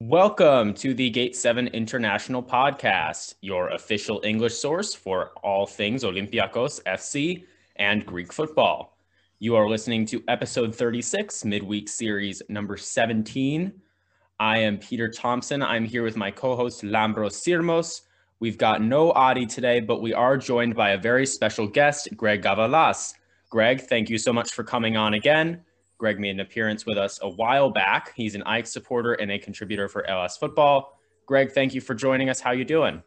Welcome to the Gate 7 International Podcast, your official English source for all things Olympiacos FC and Greek football. You are listening to episode 36, midweek series number 17. I am Peter Thompson. I'm here with my co host Lambros Sirmos. We've got no Ari today, but we are joined by a very special guest, Greg Gavalas. Greg, thank you so much for coming on again. Greg made an appearance with us a while back. He's an AEK supporter and a contributor for Hellas Football. Greg, thank you for joining us. How you doing?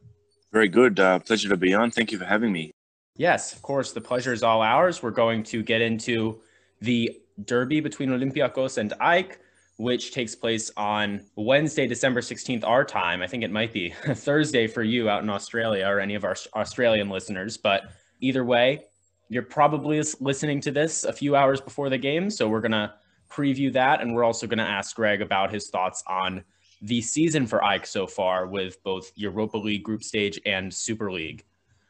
Very good. Uh, pleasure to be on. Thank you for having me. Yes, of course. The pleasure is all ours. We're going to get into the derby between Olympiacos and AEK, which takes place on Wednesday, December 16th, our time. I think it might be Thursday for you out in Australia or any of our Australian listeners. But either way, you're probably listening to this a few hours before the game, so we're going to preview that. And we're also going to ask Greg about his thoughts on the season for AEK so far with both Europa League group stage and Super League.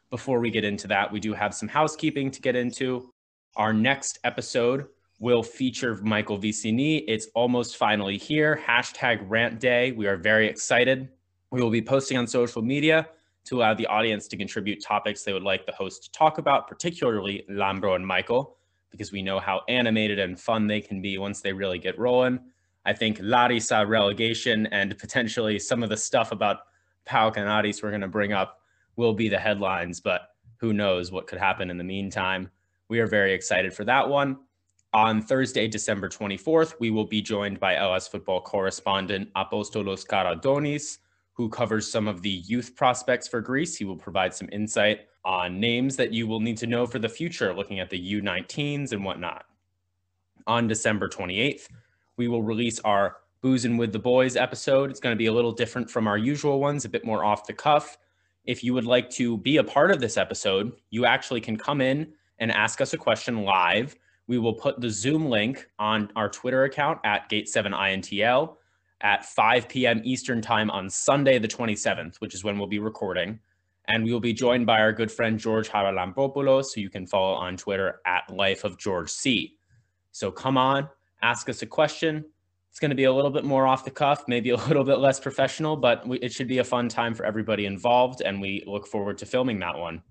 Before we get into that, we do have some housekeeping to get into. Our next episode will feature Michael Vicini. It's almost finally here. Hashtag rant day. We are very excited. We will be posting on social media to allow the audience to contribute topics they would like the host to talk about, particularly Lambro and Michael, because we know how animated and fun they can be once they really get rolling. I think Larissa relegation and potentially some of the stuff about PAOK and Aris we're going to bring up will be the headlines, but who knows what could happen in the meantime. We are very excited for that one. On Thursday, December 24th, we will be joined by Hellas football correspondent Apostolos Karadonis who covers some of the youth prospects for Greece. He will provide some insight on names that you will need to know for the future, looking at the U19s and whatnot. On December 28th, we will release our Boozing with the Boys episode. It's going to be a little different from our usual ones, a bit more off the cuff. If you would like to be a part of this episode, you actually can come in and ask us a question live. We will put the Zoom link on our Twitter account at Gate7INTL at 5 p.m. Eastern Time on Sunday, the 27th, which is when we'll be recording. And we will be joined by our good friend George Haralampopoulos, who you can follow on Twitter at Life of George C. So come on, ask us a question. It's going to be a little bit more off the cuff, maybe a little bit less professional, but we, it should be a fun time for everybody involved. And we look forward to filming that one.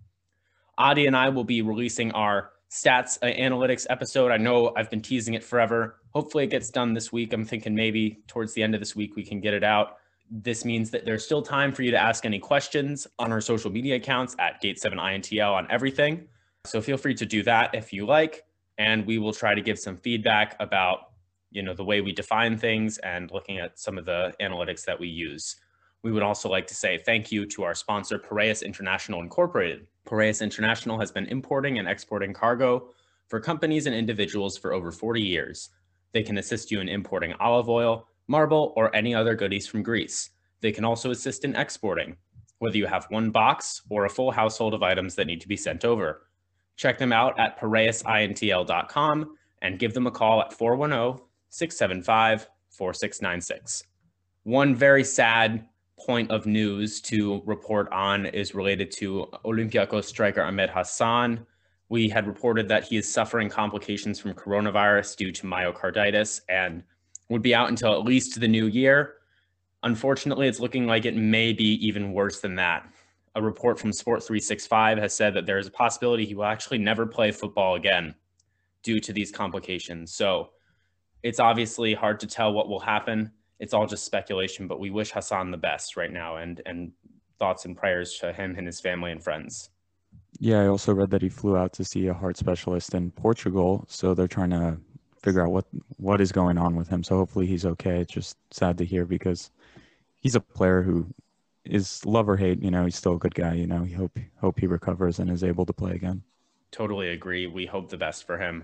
Ari and I will be releasing our stats uh, analytics episode. I know I've been teasing it forever. Hopefully, it gets done this week. I'm thinking maybe towards the end of this week we can get it out. This means that there's still time for you to ask any questions on our social media accounts at Gate7INTL on everything. So feel free to do that if you like, and we will try to give some feedback about you know the way we define things and looking at some of the analytics that we use. We would also like to say thank you to our sponsor, Piraeus International Incorporated. Piraeus International has been importing and exporting cargo for companies and individuals for over 40 years. They can assist you in importing olive oil, marble, or any other goodies from Greece. They can also assist in exporting, whether you have one box or a full household of items that need to be sent over. Check them out at piraeusintl.com and give them a call at 410 675 4696. One very sad point of news to report on is related to Olympiacos striker Ahmed Hassan. We had reported that he is suffering complications from coronavirus due to myocarditis and would be out until at least the new year. Unfortunately, it's looking like it may be even worse than that. A report from Sport 365 has said that there is a possibility he will actually never play football again due to these complications. So it's obviously hard to tell what will happen it's all just speculation, but we wish Hassan the best right now and and thoughts and prayers to him and his family and friends. Yeah, I also read that he flew out to see a heart specialist in Portugal, so they're trying to figure out what what is going on with him. So hopefully he's okay. It's just sad to hear because he's a player who is love or hate, you know, he's still a good guy, you know. We hope hope he recovers and is able to play again. Totally agree. We hope the best for him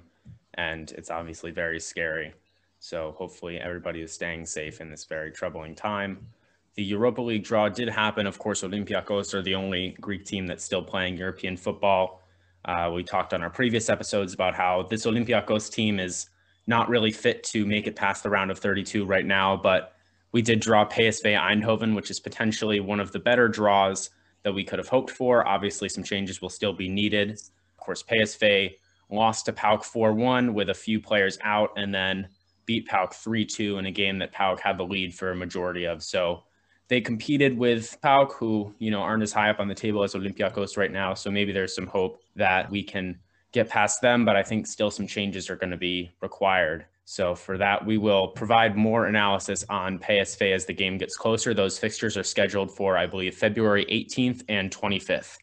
and it's obviously very scary. So hopefully everybody is staying safe in this very troubling time. The Europa League draw did happen. Of course, Olympiacos are the only Greek team that's still playing European football. Uh, we talked on our previous episodes about how this Olympiacos team is not really fit to make it past the round of 32 right now, but we did draw PSV Eindhoven, which is potentially one of the better draws that we could have hoped for. Obviously, some changes will still be needed. Of course, PSV lost to PAOK 4 1 with a few players out, and then beat PAOK 3 2 in a game that PAOK had the lead for a majority of. So they competed with PAOK, who, you know, aren't as high up on the table as Olympiacos right now. So maybe there's some hope that we can get past them, but I think still some changes are going to be required. So for that, we will provide more analysis on PSV as the game gets closer. Those fixtures are scheduled for, I believe, February 18th and 25th.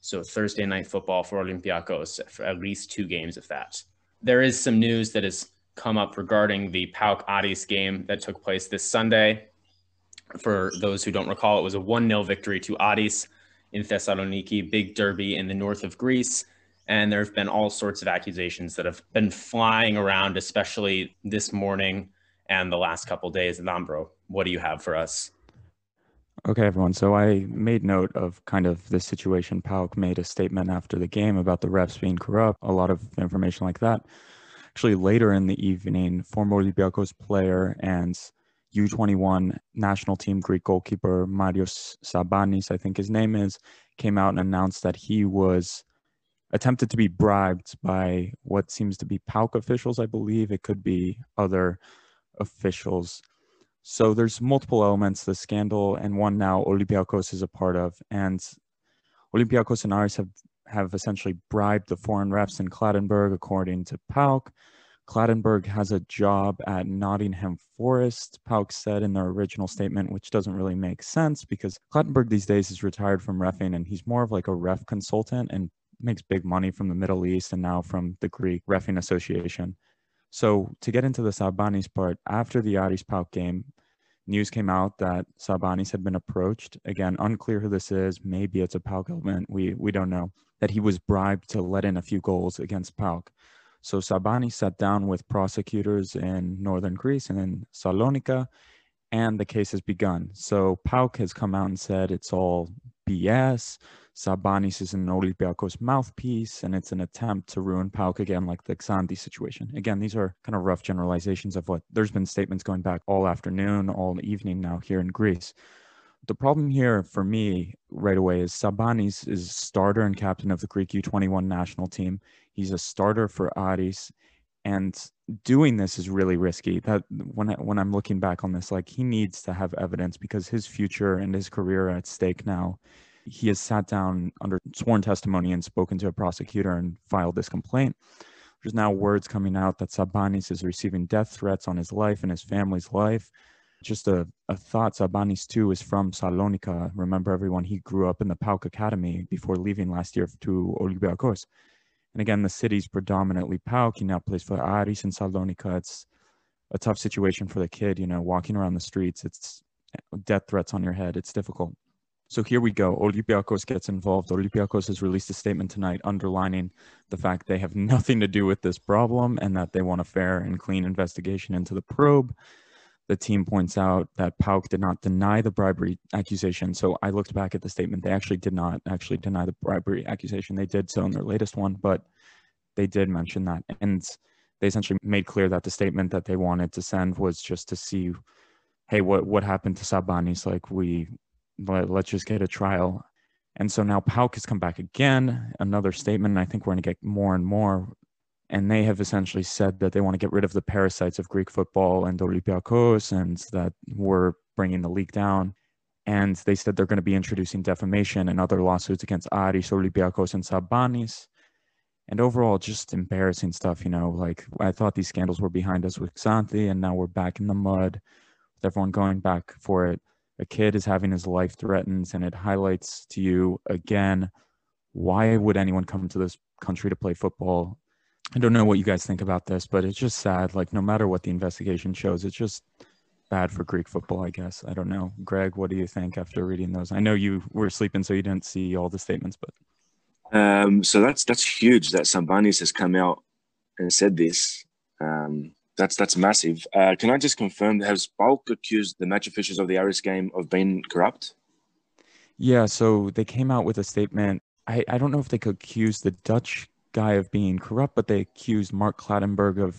So Thursday night football for Olympiacos, for at least two games of that. There is some news that has come up regarding the PAOK Aris game that took place this Sunday. For those who don't recall, it was a 1 0 victory to Aris in Thessaloniki, big derby in the north of Greece. And there have been all sorts of accusations that have been flying around, especially this morning and the last couple days. Lambro, what do you have for us? Okay, everyone. So I made note of kind of this situation. PAOK made a statement after the game about the refs being corrupt, a lot of information like that. Actually, later in the evening, former Olympiacos player and U21 national team Greek goalkeeper Marios Sabanis, I think his name is, came out and announced that he was attempted to be bribed by what seems to be PAOK officials, I believe. It could be other officials. So there's multiple elements the scandal, and one now Olympiacos is a part of. And Olympiacos and Aris have, have essentially bribed the foreign refs in Clattenburg, according to PAOK. Clattenburg has a job at Nottingham Forest, PAOK said in their original statement, which doesn't really make sense because Clattenburg these days is retired from refing and he's more of like a ref consultant and makes big money from the Middle East and now from the Greek Refing Association. So to get into the Sabanis part, after the Aris PAOK game, news came out that Sabanis had been approached. Again, unclear who this is. Maybe it's a PAOK element. We we don't know. That he was bribed to let in a few goals against PAOK. So Sabanis sat down with prosecutors in northern Greece and in Salonika, and the case has begun. So PAOK has come out and said it's all BS. Sabanis is an Olympiacos mouthpiece, and it's an attempt to ruin PAOK again, like the Xanthi situation. Again, these are kind of rough generalizations of what there's been statements going back all afternoon, all evening now here in Greece. The problem here for me right away is Sabanis is starter and captain of the Greek U21 national team. He's a starter for Aris, and doing this is really risky. That when I, when I'm looking back on this, like he needs to have evidence because his future and his career are at stake now he has sat down under sworn testimony and spoken to a prosecutor and filed this complaint. There's now words coming out that Sabanis is receiving death threats on his life and his family's life. Just a, a thought, Sabanis too is from Salonika. Remember everyone, he grew up in the PAOK Academy before leaving last year to Olympiacos. And again, the city's predominantly PAOK. He now plays for Aris in Salonika. It's a tough situation for the kid, you know, walking around the streets. It's death threats on your head. It's difficult. So here we go. Olympiacos gets involved. Olympiacos has released a statement tonight underlining the fact they have nothing to do with this problem and that they want a fair and clean investigation into the probe. The team points out that PAOK did not deny the bribery accusation. So I looked back at the statement. They actually did not actually deny the bribery accusation. They did so in their latest one, but they did mention that. And they essentially made clear that the statement that they wanted to send was just to see hey what what happened to sabanis like we let, let's just get a trial. And so now PAOK has come back again, another statement. And I think we're going to get more and more. And they have essentially said that they want to get rid of the parasites of Greek football and Olympiacos and that we're bringing the league down. And they said they're going to be introducing defamation and other lawsuits against Aris, Olympiacos, and Sabanis. And overall, just embarrassing stuff, you know. Like I thought these scandals were behind us with Xanthi, and now we're back in the mud with everyone going back for it a kid is having his life threatened and it highlights to you again why would anyone come to this country to play football i don't know what you guys think about this but it's just sad like no matter what the investigation shows it's just bad for greek football i guess i don't know greg what do you think after reading those i know you were sleeping so you didn't see all the statements but um, so that's that's huge that Sabanis has come out and said this um, that's that's massive. Uh, can I just confirm? Has PAOK accused the match officials of the Aris game of being corrupt? Yeah, so they came out with a statement. I, I don't know if they could accuse the Dutch guy of being corrupt, but they accused Mark Clattenburg of.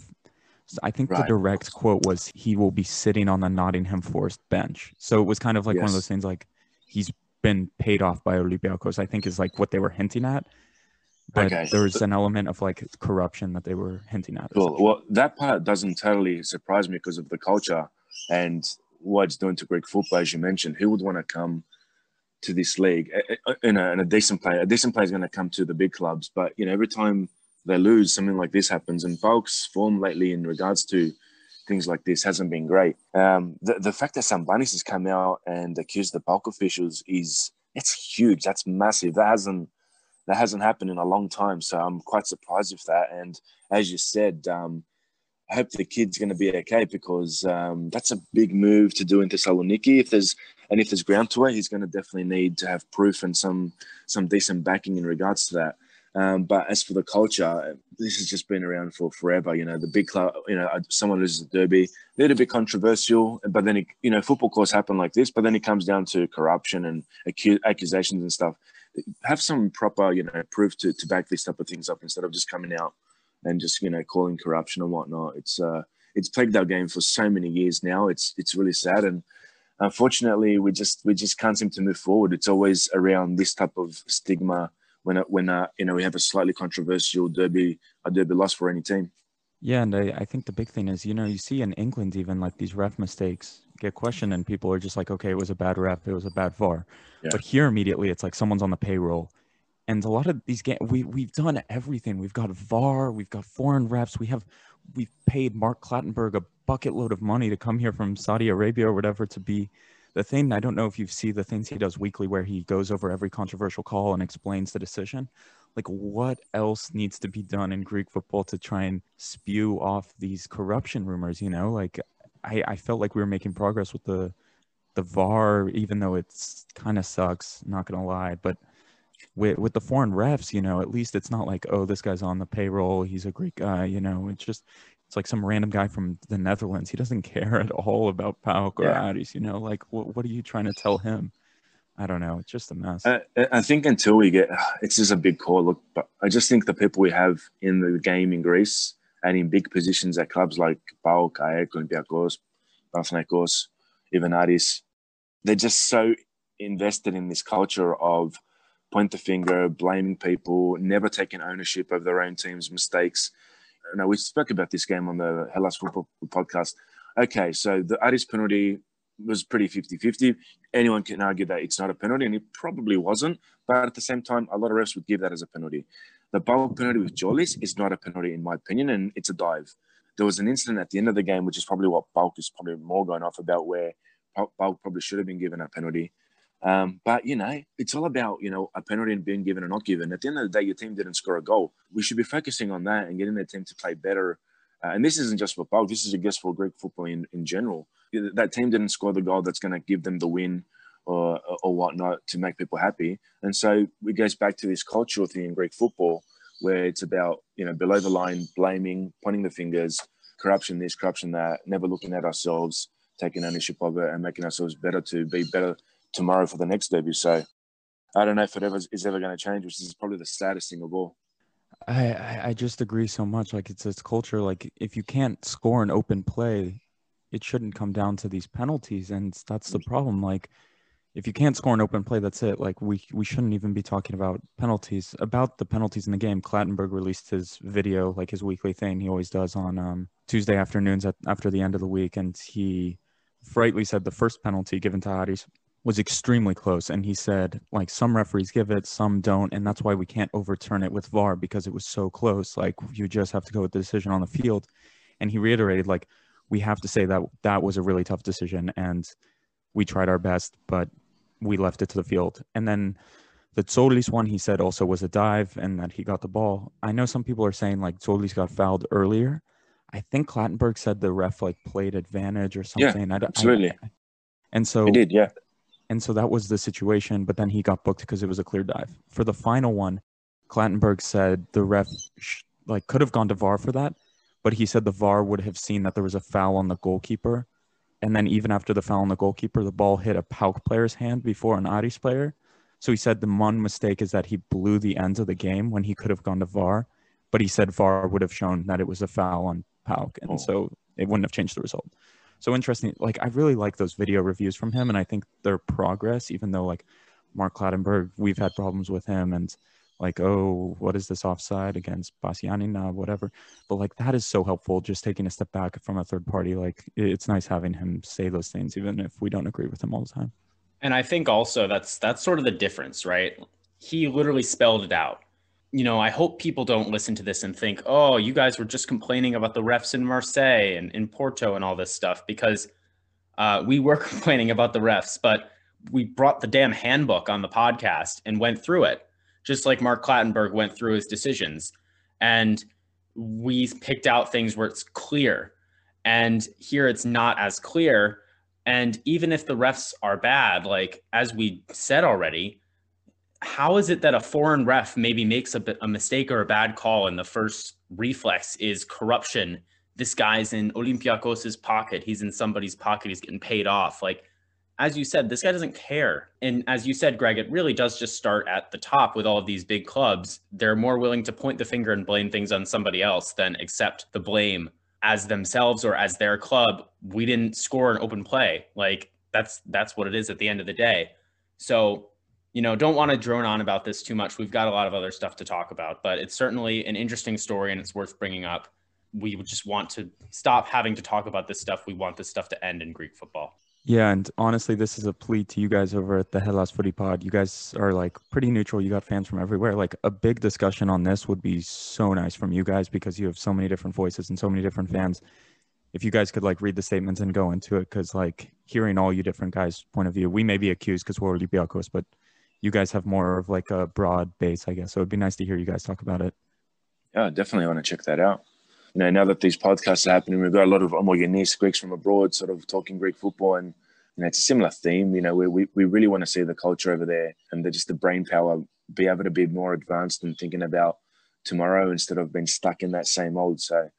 I think right. the direct quote was, "He will be sitting on the Nottingham Forest bench." So it was kind of like yes. one of those things, like he's been paid off by Olympiacos. I think is like what they were hinting at. but Okay. there's an element of like corruption that they were hinting at. Cool. Well, that part doesn't totally surprise me because of the culture and what it's doing to Greek football, as you mentioned. Who would want to come to this league? A- a- And a, decent player, a decent player is going to come to the big clubs, but you know, every time they lose, something like this happens. And PAOK's form lately in regards to things like this hasn't been great. Um, the the fact that Sambanis has come out and accused the PAOK officials is it's huge. That's massive. That hasn't that hasn't happened in a long time. So I'm quite surprised with that. And as you said, um, I hope the kid's going to be okay because um, that's a big move to do in Thessaloniki. If there's and if there's ground to it, he's going to definitely need to have proof and some some decent backing in regards to that. Um, but as for the culture, this has just been around for forever. You know, the big club. You know, someone loses a derby, a little bit controversial, but then it, you know, football course happen like this. But then it comes down to corruption and acu- accusations and stuff. Have some proper, you know, proof to, to back these type of things up instead of just coming out and just you know calling corruption and whatnot. It's uh, it's plagued our game for so many years now. It's it's really sad, and unfortunately, we just we just can't seem to move forward. It's always around this type of stigma when when uh, you know we have a slightly controversial derby a derby loss for any team. Yeah, and I, I think the big thing is, you know, you see in England even like these ref mistakes get questioned, and people are just like, okay, it was a bad ref, it was a bad VAR. Yeah. But here immediately, it's like someone's on the payroll, and a lot of these games, we we've done everything. We've got VAR, we've got foreign refs, we have we've paid Mark Clattenburg a bucket load of money to come here from Saudi Arabia or whatever to be the thing. I don't know if you see the things he does weekly where he goes over every controversial call and explains the decision. Like, what else needs to be done in Greek football to try and spew off these corruption rumors? You know, like I, I felt like we were making progress with the the VAR, even though it's kind of sucks. Not gonna lie, but with with the foreign refs, you know, at least it's not like, oh, this guy's on the payroll, he's a Greek guy. You know, it's just it's like some random guy from the Netherlands. He doesn't care at all about PAOK or Yeah. You know, like what what are you trying to tell him? I don't know. It's just a mess. I, I think until we get, it's just a big call. Look, but I just think the people we have in the game in Greece and in big positions at clubs like PAOK, AEK, Olympiacos, Panathinaikos, even Aris, they're just so invested in this culture of point the finger, blaming people, never taking ownership of their own team's mistakes. Now, we spoke about this game on the Hellas Football podcast. Okay, so the Aris penalty was pretty 50 50 anyone can argue that it's not a penalty, and it probably wasn't. But at the same time, a lot of refs would give that as a penalty. The PAOK penalty with Tsolis is not a penalty, in my opinion, and it's a dive. There was an incident at the end of the game, which is probably what PAOK is probably more going off about, where PAOK probably should have been given a penalty. Um, but you know, it's all about you know a penalty being given or not given. At the end of the day, your team didn't score a goal. We should be focusing on that and getting the team to play better. Uh, and this isn't just for PAOK. This is, I guess, for Greek football in, in general. That team didn't score the goal that's going to give them the win or or whatnot to make people happy. And so it goes back to this cultural thing in Greek football where it's about you know below the line blaming, pointing the fingers, corruption this, corruption that, never looking at ourselves, taking ownership of it, and making ourselves better to be better tomorrow for the next debut. So I don't know if it ever is ever going to change, which is probably the saddest thing of all. I, I just agree so much. Like it's it's culture. Like if you can't score an open play, it shouldn't come down to these penalties, and that's the problem. Like if you can't score an open play, that's it. Like we we shouldn't even be talking about penalties. About the penalties in the game, Clattenburg released his video, like his weekly thing he always does on um, Tuesday afternoons at, after the end of the week, and he rightly said the first penalty given to Aris was extremely close, and he said like some referees give it, some don't, and that's why we can't overturn it with VAR because it was so close. Like you just have to go with the decision on the field, and he reiterated like we have to say that that was a really tough decision and we tried our best, but we left it to the field. And then the Tsolis one, he said also was a dive and that he got the ball. I know some people are saying like Tsolis got fouled earlier. I think Clattenburg said the ref like played advantage or Yeah, something. I, don't- I- absolutely. and so He did, yeah. And so that was the situation, but then he got booked because it was a clear dive. For the final one, Clattenburg said the ref sh- like could have gone to VAR for that, but he said the VAR would have seen that there was a foul on the goalkeeper. And then even after the foul on the goalkeeper, the ball hit a PAOK player's hand before an Aris player. So he said the one mistake is that he blew the ends of the game when he could have gone to VAR, but he said VAR would have shown that it was a foul on PAOK, and Oh. so it wouldn't have changed the result. So interesting. Like I really like those video reviews from him, and I think their progress, even though like Mark Clattenburg, we've had problems with him, and like, oh, what is this offside against Basianina, whatever. But like that is so helpful. Just taking a step back from a third party, like it's nice having him say those things, even if we don't agree with him all the time. And I think also that's that's sort of the difference, right? He literally spelled it out. You know, I hope people don't listen to this and think, oh, you guys were just complaining about the refs in Marseille and in Porto and all this stuff, because uh, we were complaining about the refs, but we brought the damn handbook on the podcast and went through it just like Mark Clattenburg went through his decisions. And we picked out things where it's clear. And here it's not as clear. And even if the refs are bad, like as we said already, how is it that a foreign ref maybe makes a, a mistake or a bad call and the first reflex is corruption? This guy's in Olympiakos's pocket. He's in somebody's pocket. He's getting paid off. Like as you said, this guy doesn't care. And as you said, Greg, it really does just start at the top with all of these big clubs. They're more willing to point the finger and blame things on somebody else than accept the blame as themselves or as their club. We didn't score an open play. Like that's that's what it is at the end of the day. So, you know, don't want to drone on about this too much. We've got a lot of other stuff to talk about, but it's certainly an interesting story and it's worth bringing up. We would just want to stop having to talk about this stuff. We want this stuff to end in Greek football. Yeah, and honestly, this is a plea to you guys over at the Hellas Footy Pod. You guys are like pretty neutral. You got fans from everywhere. Like a big discussion on this would be so nice from you guys because you have so many different voices and so many different fans. If you guys could like read the statements and go into it, because like hearing all you different guys' point of view, we may be accused because we're Olympiacos, but you guys have more of like a broad base, I guess. So it'd be nice to hear you guys talk about it. Yeah, definitely want to check that out you know, now that these podcasts are happening, we've got a lot of homogeneous Greeks from abroad, sort of talking Greek football, and you know, it's a similar theme. You know, we we, we really want to see the culture over there and the, just the brain power be able to be more advanced and thinking about tomorrow instead of being stuck in that same old. So,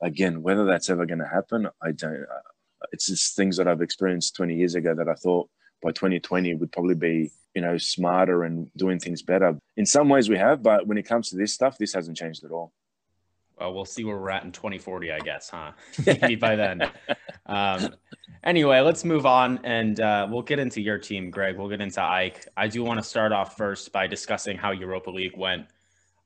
again, whether that's ever going to happen, I don't. Uh, it's just things that I've experienced 20 years ago that I thought by 2020 would probably be you know smarter and doing things better. In some ways, we have, but when it comes to this stuff, this hasn't changed at all. Well, we'll see where we're at in 2040, I guess, huh? Maybe by then. Um, anyway, let's move on and uh, we'll get into your team, Greg. We'll get into AEK. I do want to start off first by discussing how Europa League went.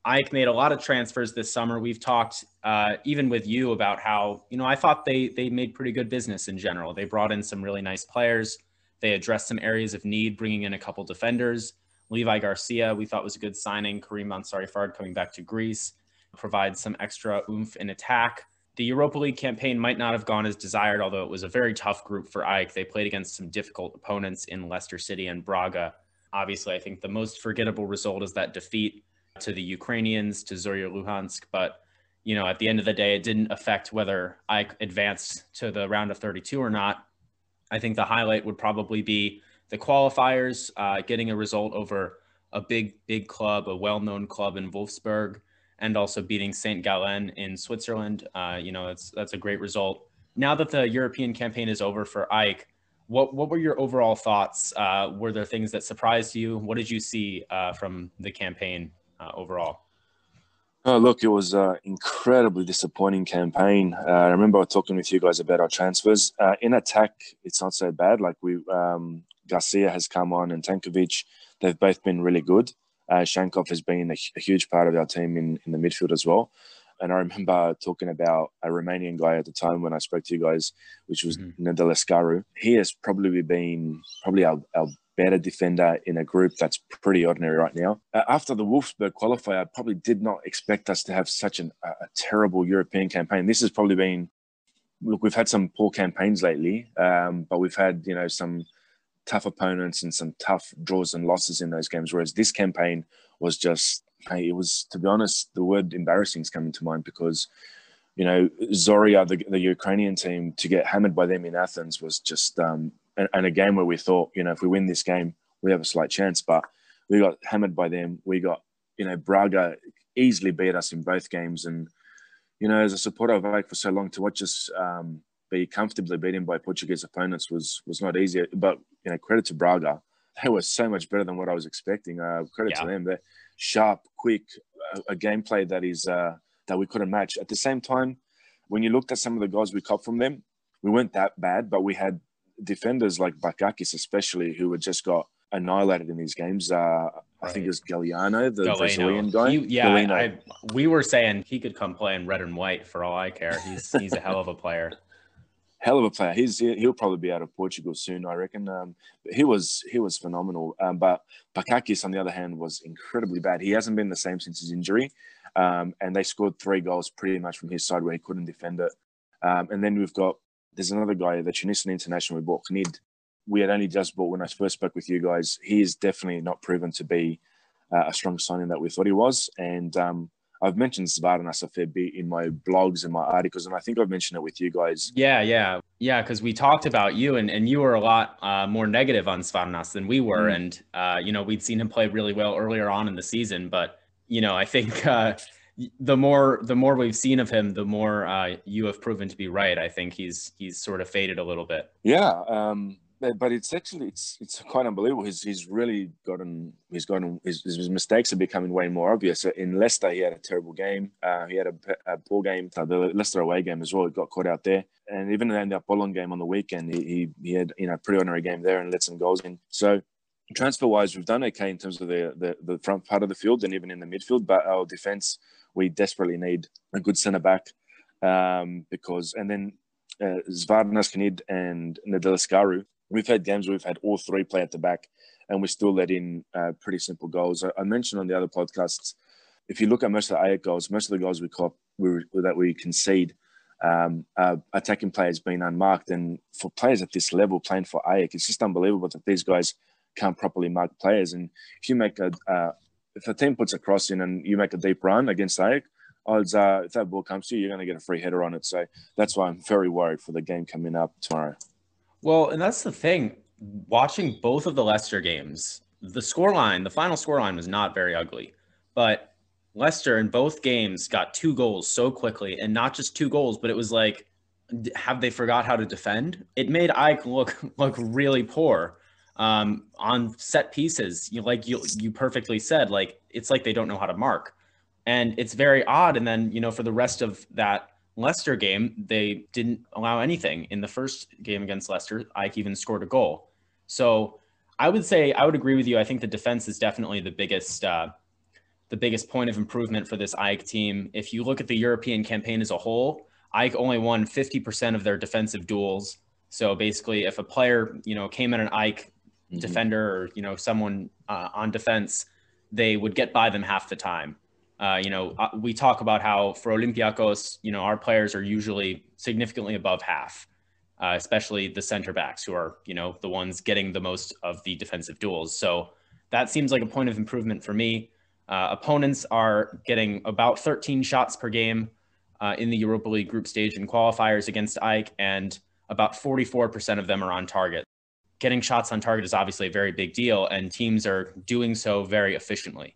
AEK made a lot of transfers this summer. We've talked uh, even with you about how, you know, I thought they they made pretty good business in general. They brought in some really nice players. They addressed some areas of need, bringing in a couple defenders. Levi Garcia, we thought was a good signing. Karim Ansari-Fard coming back to Greece provide some extra oomph in attack. The Europa League campaign might not have gone as desired, although it was a very tough group for AEK. They played against some difficult opponents in Leicester City and Braga. Obviously, I think the most forgettable result is that defeat to the Ukrainians, to Zorya Luhansk. But, you know, at the end of the day, it didn't affect whether AEK advanced to the round of 32 or not. I think the highlight would probably be the qualifiers, uh, getting a result over a big, big club, a well known club in Wolfsburg and also beating St. Gallen in Switzerland. Uh, you know, that's that's a great result. Now that the European campaign is over for AEK, what what were your overall thoughts? Uh, were there things that surprised you? What did you see uh, from the campaign uh, overall? Oh, look, it was an incredibly disappointing campaign. Uh, I remember talking with you guys about our transfers. Uh, in attack, it's not so bad. Like we, um, Garcia has come on and Tankovic, they've both been really good. Uh, Shankov has been a, a, huge part of our team in, in the midfield as well. And I remember talking about a Romanian guy at the time when I spoke to you guys, which was mm-hmm. Nedelcearu. He has probably been probably our, our better defender in a group that's pretty ordinary right now. Uh, after the Wolfsburg qualifier, I probably did not expect us to have such an, a, a terrible European campaign. This has probably been look, we've had some poor campaigns lately, um, but we've had you know some tough opponents and some tough draws and losses in those games. Whereas this campaign was just, hey, it was, to be honest, the word embarrassing is coming to mind because, you know, Zorya, the, the Ukrainian team, to get hammered by them in Athens was just, um, and, and a game where we thought, you know, if we win this game, we have a slight chance. But we got hammered by them. We got, you know, Braga easily beat us in both games. And, you know, as a supporter of AEK for so long to watch us, um, be comfortably beaten by Portuguese opponents was was not easy. But you know, credit to Braga, they were so much better than what I was expecting. Uh, credit yeah. to them. They're sharp, quick, a, a gameplay that is uh, that we couldn't match. At the same time, when you looked at some of the goals we caught from them, we weren't that bad, but we had defenders like Bakakis, especially, who had just got annihilated in these games. Uh, I think it was Galliano, the Galeno. Brazilian guy. He- yeah, Galeno. I, we were saying he could come play in red and white for all I care. He's he's a hell of a player. hell of a player. He's he'll probably be out of Portugal soon, I reckon. Um, but he was he was phenomenal. Um, but Bakakis, on the other hand, was incredibly bad. He hasn't been the same since his injury, um, and they scored three goals pretty much from his side where he couldn't defend it. Um, and then we've got there's another guy, the Tunisian international we bought, Khnid. We had only just bought when I first spoke with you guys. He is definitely not proven to be uh, a strong signing that we thought he was, and um, I've mentioned Svarnas a fair bit in my blogs and my articles, and I think I've mentioned it with you guys. Yeah, yeah, yeah. Because we talked about you, and, and you were a lot uh, more negative on Svarnas than we were, Mm. and uh, you know we'd seen him play really well earlier on in the season, but you know I think uh, the more the more we've seen of him, the more uh, you have proven to be right. I think he's he's sort of faded a little bit. Yeah, um, but, it's actually it's it's quite unbelievable. He's he's really gotten he's gotten his, his mistakes are becoming way more obvious. In Leicester, he had a terrible game. Uh, he had a, a poor game. The Leicester away game as well. He got caught out there, and even in the Apollon game on the weekend, he, he he had you know pretty ordinary game there and let some goals in. So. Transfer wise, we've done okay in terms of the, the the front part of the field and even in the midfield. But our defense, we desperately need a good centre back um, because, and then uh, Knid and Nedelcearu, we've had games where we've had all three play at the back and we still let in uh, pretty simple goals. I, I mentioned on the other podcasts, if you look at most of the AEK goals, most of the goals we cop we, that we concede, um, uh, attacking players being unmarked. And for players at this level playing for AEK, it's just unbelievable that these guys can't properly mark players. And if you make a, uh, if a team puts a cross in and you make a deep run against AEK, odds are if that ball comes to you, you're going to get a free header on it. So that's why I'm very worried for the game coming up tomorrow. Well, and that's the thing. Watching both of the Leicester games, the scoreline, the final scoreline was not very ugly, but Leicester in both games got two goals so quickly, and not just two goals, but it was like, have they forgot how to defend? It made AEK look look really poor um, on set pieces. You like you you perfectly said, like it's like they don't know how to mark, and it's very odd. And then you know for the rest of that Leicester game, they didn't allow anything. In the first game against Leicester, AEK even scored a goal. So I would say I would agree with you. I think the defense is definitely the biggest uh, the biggest point of improvement for this AEK team. If you look at the European campaign as a whole, AEK only won 50% of their defensive duels. So basically, if a player you know came at an AEK Mhm. defender or you know someone uh, on defense, they would get by them half the time. Uh, you know, uh, we talk about how for Olympiacos, you know, our players are usually significantly above half, uh, especially the center backs who are, you know, the ones getting the most of the defensive duels. So that seems like a point of improvement for me. Uh, opponents are getting about 13 shots per game uh, in the Europa League group stage and qualifiers against AEK, and about 44% of them are on target. Getting shots on target is obviously a very big deal, and teams are doing so very efficiently.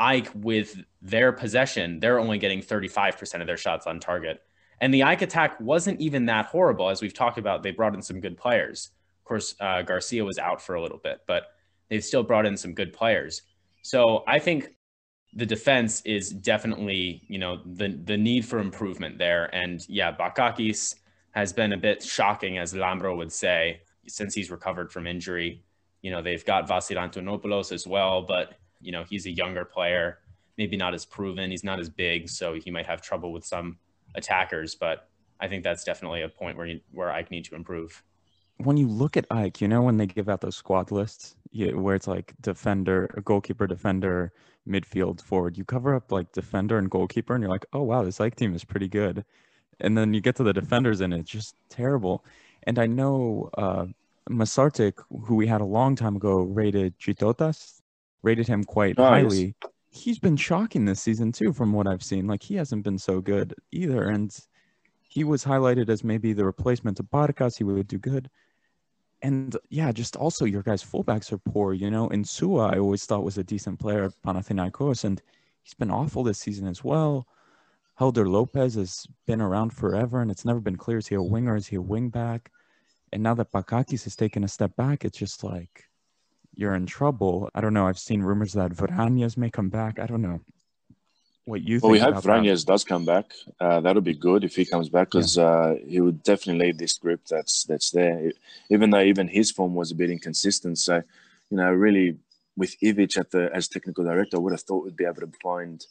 AEK, with their possession, they're only getting 35% of their shots on target. And the AEK attack wasn't even that horrible. As we've talked about, they brought in some good players. Of course, uh, Garcia was out for a little bit, but they've still brought in some good players. So I think the defense is definitely, you know, the the need for improvement there. And yeah, Bakakis has been a bit shocking, as Lambro would say, since he's recovered from injury. You know, they've got Vasil Antonopoulos as well, but you know, he's a younger player, maybe not as proven. He's not as big, so he might have trouble with some attackers. But I think that's definitely a point where you, where AEK need to improve. when you look at AEK, you know when they give out those squad lists, yeah, where it's like defender, goalkeeper, defender, midfield, forward. You cover up like defender and goalkeeper, and you're like, oh wow, this AEK team is pretty good. And then you get to the defenders, and it's just terrible. And I know uh, Masartik, who we had a long time ago, rated Chitotas, rated him quite Oh, yes. highly. He's been shocking this season too, from what I've seen. Like he hasn't been so good either, and he was highlighted as maybe the replacement to Barkas. He would do good. And yeah, just also your guys' fullbacks are poor. You know, and Sua I always thought was a decent player at Panathinaikos, and he's been awful this season as well. Helder Lopes has been around forever, and it's never been clear is he a winger, is he a wing back? And now that Bakakis has taken a step back, it's just like you're in trouble. I don't know. I've seen rumors that Vranjes may come back. I don't know what you think. Well, we hope. Vranjes does come back. Uh, that'll be good if he comes back because uh, he would definitely lead this group that's that's there. Even though even his form was a bit inconsistent, so you know, really with Ivic at the as technical director, I would have thought we'd be able to find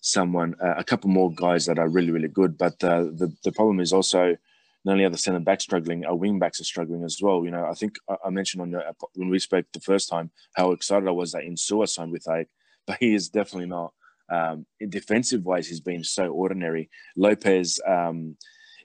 someone, uh, a couple more guys that are really, really good. But uh, the the problem is also not only are the centre backs struggling, our wing backs are struggling as well. You know, I think I, mentioned on your, when we spoke the first time how excited I was that Insua signed with AEK, but he is definitely not. Um, in defensive ways, he's been so ordinary. Lopes, um,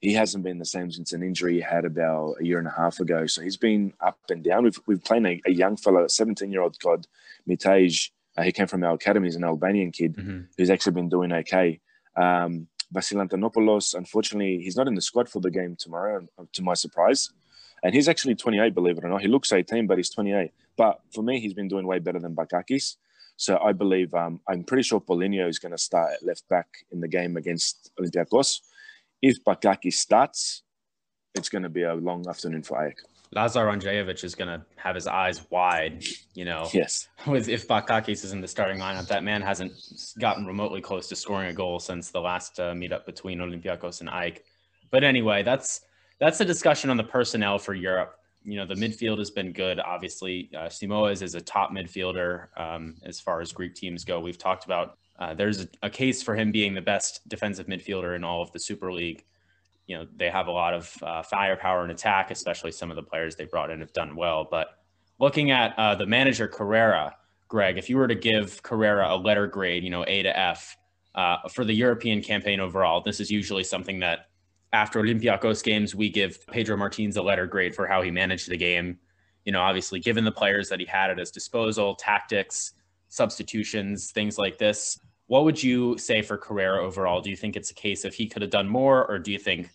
he hasn't been the same since an injury he had about a year and a half ago. So he's been up and down. We've, we've played a, a young fellow, a 17 year old called Mitaj. Uh, he came from our academy. He's an Albanian kid mm-hmm. who's actually been doing okay. Um, Vasil Antonopoulos, unfortunately, he's not in the squad for the game tomorrow, to my surprise. And he's actually 28, believe it or not. He looks 18, but he's 28. But for me, he's been doing way better than Bakakis. So I believe, um, I'm pretty sure Paulinho is going to start at left back in the game against Olympiacos if Bakakis starts, it's going to be a long afternoon for AEK. Lazar Randjelovic is going to have his eyes wide, you know. Yes. With if Bakakis is in the starting lineup, that man hasn't gotten remotely close to scoring a goal since the last uh, meetup between Olympiacos and AEK. But anyway, that's that's the discussion on the personnel for Europe. You know, the midfield has been good. Obviously, uh, Simoes is a top midfielder um, as far as Greek teams go. We've talked about uh, there's a, a, case for him being the best defensive midfielder in all of the Super League. You know, they have a lot of uh, firepower and attack, especially some of the players they brought in have done well. But looking at uh, the manager Carrera, Greg, if you were to give Carrera a letter grade, you know, A to F uh, for the European campaign overall, this is usually something that after Olympiacos games, we give Pedro Martins a letter grade for how he managed the game. You know, obviously, given the players that he had at his disposal, tactics, substitutions, things like this. What would you say for Carrera overall? Do you think it's a case of he could have done more, or do you think,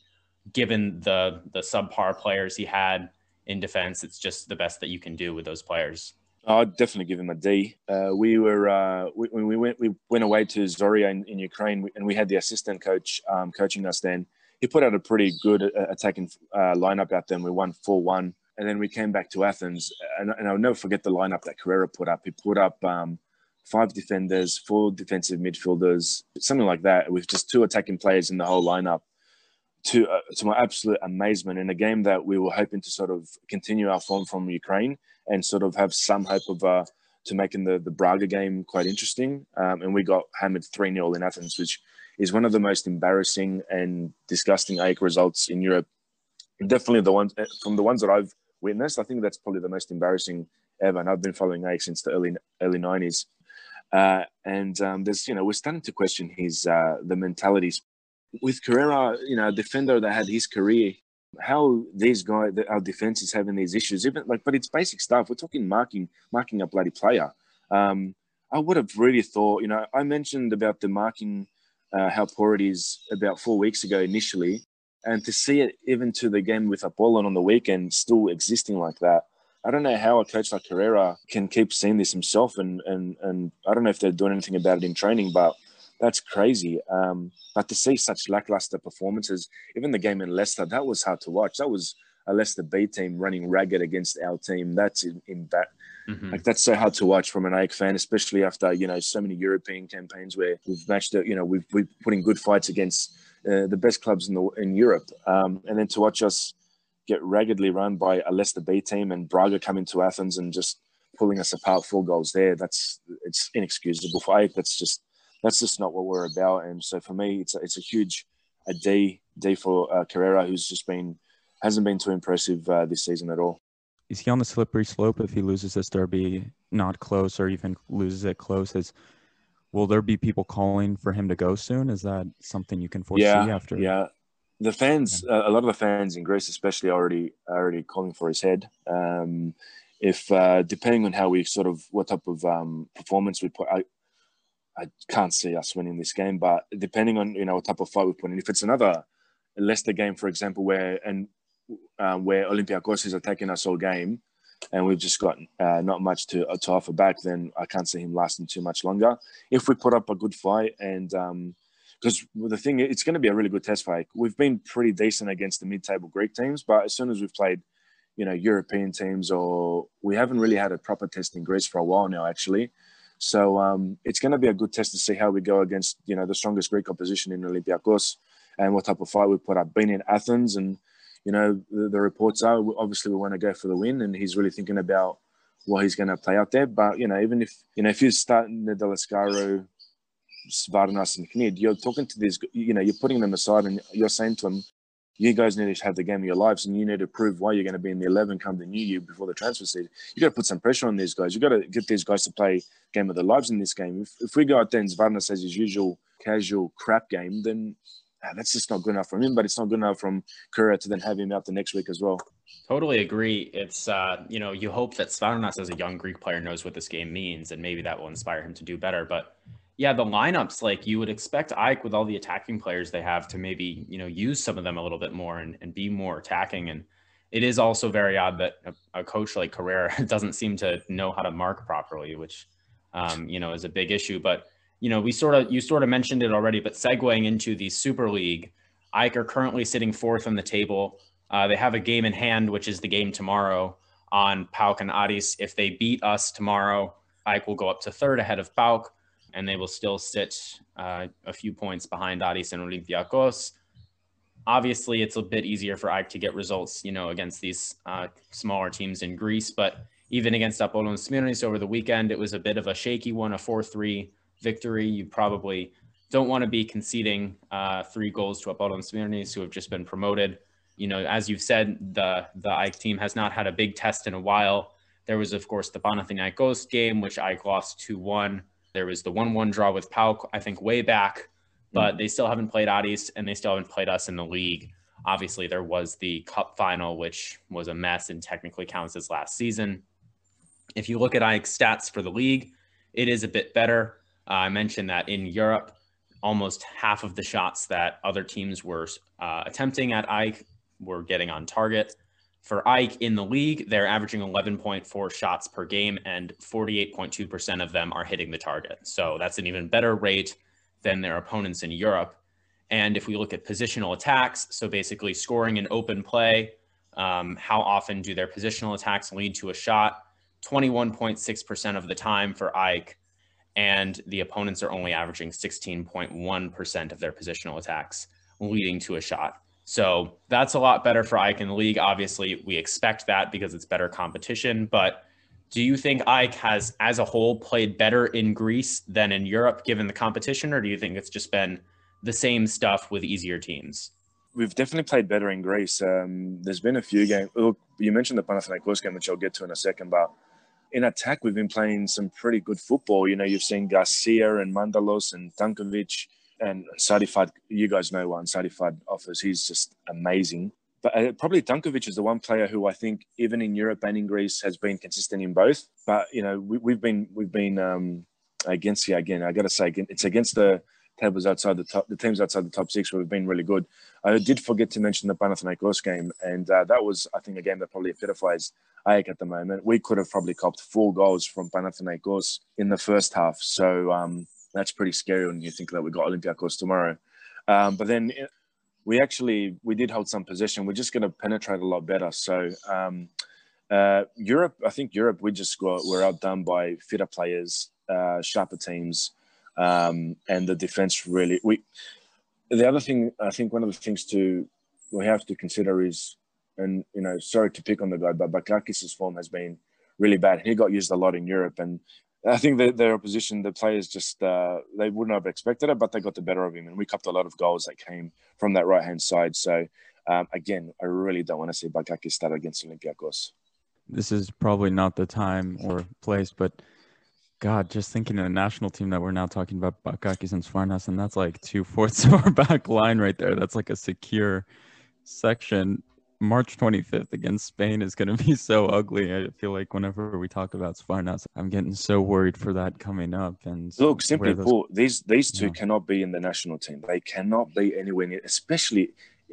given the the subpar players he had in defense, it's just the best that you can do with those players? I'd definitely give him a D. Uh, we were uh, we, when we went we went away to Zorya in, in Ukraine, and we had the assistant coach um, coaching us. Then he put out a pretty good uh, attacking uh, lineup out there. and We won four one, and then we came back to Athens, and, and, I'll never forget the lineup that Carrera put up. He put up um, five defenders, four defensive midfielders, something like that, with just two attacking players in the whole lineup. To, uh, to my absolute amazement, in a game that we were hoping to sort of continue our form from Ukraine and sort of have some hope of uh, to making the, the Braga game quite interesting. Um, and we got hammered 3 0 in Athens, which is one of the most embarrassing and disgusting AEK results in Europe. Definitely the ones eh, from the ones that I've witnessed, I think that's probably the most embarrassing ever. And I've been following AEK since the early early 90s. Uh, and um, there's, you know, we're starting to question his uh, the mentalities with Carrera, you know, a defender that had his career. How these guys, our defense is having these issues, even like, but it's basic stuff. We're talking marking, marking a bloody player. Um, I would have really thought, you know, I mentioned about the marking, uh, how poor it is about four weeks ago initially, and to see it even to the game with Apollon on the weekend still existing like that, I don't know how a coach like Carrera can keep seeing this himself, and and and I don't know if they're doing anything about it in training, but that's crazy. Um, but to see such lackluster performances, even the game in Leicester, that was hard to watch. That was a Leicester B team running ragged against our team. That's in, in that. Mm-hmm. Like that's so hard to watch from an AEK fan, especially after you know so many European campaigns where we've matched it. You know we've we've put in good fights against uh, the best clubs in the in Europe, um, and then to watch us get raggedly run by a Leicester B team and Braga coming to Athens and just pulling us apart four goals there. That's it's inexcusable for AEK. That's just that's just not what we're about. And so for me, it's a, it's a huge a D D for uh, Carrera, who's just been hasn't been too impressive uh, this season at all. Is he on the slippery slope if he loses this derby not close or even loses it close? Is will there be people calling for him to go soon? Is that something you can foresee yeah, after? Yeah, the fans, yeah. uh, a lot of the fans in Greece, especially, already already calling for his head. Um, if uh, depending on how we sort of what type of um, performance we put, I, I can't see us winning this game. But depending on you know what type of fight we put in, if it's another Leicester game, for example, where and um, where Olympiacos is attacking us all game, and we've just got uh, not much to uh, to offer back, then I can't see him lasting too much longer. If we put up a good fight and um, because the thing it's going to be a really good test fight. We've been pretty decent against the mid-table Greek teams, but as soon as we've played, you know, European teams, or we haven't really had a proper test in Greece for a while now, actually. So um, it's going to be a good test to see how we go against, you know, the strongest Greek opposition in Olympiacos and what type of fight we put up. Been in Athens, and you know, the, the reports are obviously we want to go for the win, and he's really thinking about what he's going to play out there. But you know, even if you know if you're starting Nedelcearu, Svarnas, and Knid, you're talking to these. You know, you're putting them aside and you're saying to them, you guys need to have the game of your lives and you need to prove why you're going to be in the 11 come the new year before the transfer season. You got to put some pressure on these guys. You got to get these guys to play game of their lives in this game. If, if we go out there and Svarna says his usual casual crap game, then ah, that's just not good enough from him. But it's not good enough from Carrera to then have him out the next week as well. Totally agree. It's uh, you know you hope that Svarnas as a young Greek player knows what this game means, and maybe that will inspire him to do better. But yeah, the lineups, like you would expect AEK with all the attacking players they have to maybe, you know, use some of them a little bit more and, and be more attacking. And it is also very odd that a, a coach like Carrera doesn't seem to know how to mark properly, which, um, you know, is a big issue. But, you know, we sort of, you sort of mentioned it already, but segueing into the Super League, AEK are currently sitting fourth on the table. Uh, they have a game in hand, which is the game tomorrow on PAOK and Aris. If they beat us tomorrow, AEK will go up to third ahead of PAOK and they will still sit uh, a few points behind Aris and Olympiacos. Obviously, it's a bit easier for AEK to get results, you know, against these uh, smaller teams in Greece. But even against Apollon Smyrnis over the weekend, it was a bit of a shaky one, a 4-3 victory. You probably don't want to be conceding uh, three goals to Apollon Smyrnis, who have just been promoted. You know, as you've said, the the AEK team has not had a big test in a while. There was, of course, the Panathinaikos game, which AEK lost 2-1. There was the 1 1 draw with PAOK, I think, way back, but mm they still haven't played Aris and they still haven't played us in the league. Obviously, there was the cup final, which was a mess and technically counts as last season. If you look at AEK's stats for the league, it is a bit better. Uh, I mentioned that in Europe, almost half of the shots that other teams were uh, attempting at AEK were getting on target. For AEK in the league, they're averaging 11.4 shots per game, and 48.2% of them are hitting the target. So that's an even better rate than their opponents in Europe. And if we look at positional attacks, so basically scoring in open play, um, how often do their positional attacks lead to a shot? 21.6% of the time for AEK, and the opponents are only averaging 16.1% of their positional attacks leading to a shot. So that's a lot better for AEK in the league. Obviously, we expect that because it's better competition. But do you think AEK has, as a whole, played better in Greece than in Europe, given the competition, or do you think it's just been the same stuff with easier teams? We've definitely played better in Greece. Um, there's been a few games. Look, you mentioned the Panathinaikos game, which I'll get to in a second, but in attack, we've been playing some pretty good football. You know, you've seen Garcia and Mantalos and Tankovic and Sarifad, you guys know one Sarifad offers. He's just amazing. But uh, probably Tankovic is the one player who I think, even in Europe and in Greece, has been consistent in both. But you know, we, have been we've been um, against yeah again. I got to say, it's against the tables outside the top, the teams outside the top six. Where we've been really good. I did forget to mention the Panathinaikos game, and uh, that was I think a game that probably epitomized AEK at the moment. We could have probably copped four goals from Panathinaikos in the first half. So um, that's pretty scary when you think that we got Olympiacos tomorrow. Um, but then eh, we actually we did hold some position. We're just going to penetrate a lot better. So um, uh, Europe, I think Europe, we just got we're outdone by fitter players, uh, sharper teams, um, and the defense really. We the other thing I think one of the things to we have to consider is, and you know, sorry to pick on the guy, but Bakakis's form has been really bad. He got used a lot in Europe, and I think that their opposition, the players just uh, they wouldn't have expected it, but they got the better of him, and we copped a lot of goals that came from that right hand side. So um, again, I really don't want to see Bakakis start against Olympiacos. This is probably not the time or place, but God, just thinking of the national team that we're now talking about Bakakis and Svarnas, and that's like two fourths of our back line right there. That's like a secure section. March 25th against Spain is going to be so ugly. I feel like whenever we talk about Svarnas, I'm getting so worried for that coming up. And look, simply those... put, these these two yeah. cannot be in the national team. They cannot be anywhere near, especially.